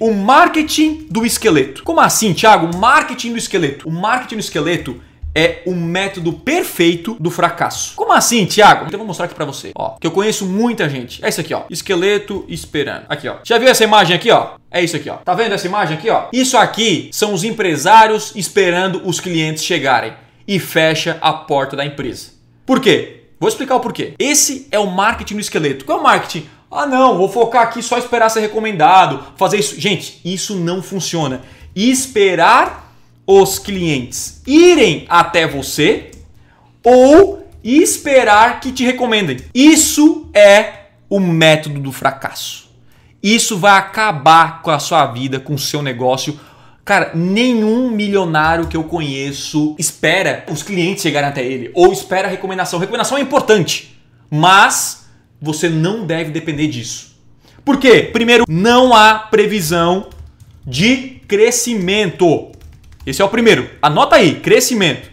O marketing do esqueleto. Como assim, Thiago? Marketing do esqueleto. O marketing do esqueleto é o método perfeito do fracasso. Como assim, Thiago? Então vou mostrar aqui para você. Ó, que eu conheço muita gente. É isso aqui, ó. Esqueleto esperando. Aqui, ó. Já viu essa imagem aqui, ó? É isso aqui, ó. Tá vendo essa imagem aqui, ó? Isso aqui são os empresários esperando os clientes chegarem e fecha a porta da empresa. Por quê? Vou explicar o porquê. Esse é o marketing do esqueleto. Qual é o marketing? Ah, não, vou focar aqui só esperar ser recomendado, fazer isso. Gente, isso não funciona. Esperar os clientes irem até você ou esperar que te recomendem. Isso é o método do fracasso. Isso vai acabar com a sua vida, com o seu negócio. Cara, nenhum milionário que eu conheço espera os clientes chegarem até ele ou espera a recomendação. Recomendação é importante, mas você não deve depender disso. Por quê? Primeiro, não há previsão de crescimento. Esse é o primeiro. Anota aí, crescimento.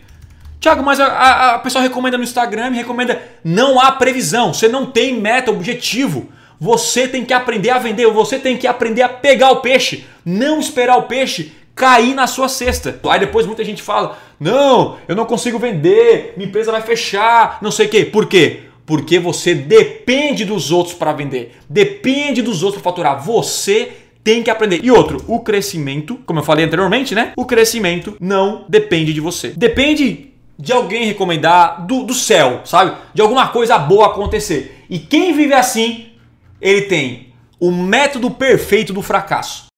Tiago, mas a, a, a pessoa recomenda no Instagram, me recomenda. Não há previsão. Você não tem meta, objetivo. Você tem que aprender a vender, você tem que aprender a pegar o peixe, não esperar o peixe cair na sua cesta. Aí depois muita gente fala: "Não, eu não consigo vender, minha empresa vai fechar", não sei o quê. Por quê? Porque você depende dos outros para vender, depende dos outros para faturar. Você tem que aprender. E outro, o crescimento, como eu falei anteriormente, né? O crescimento não depende de você. Depende de alguém recomendar, do, do céu, sabe? De alguma coisa boa acontecer. E quem vive assim, ele tem o método perfeito do fracasso.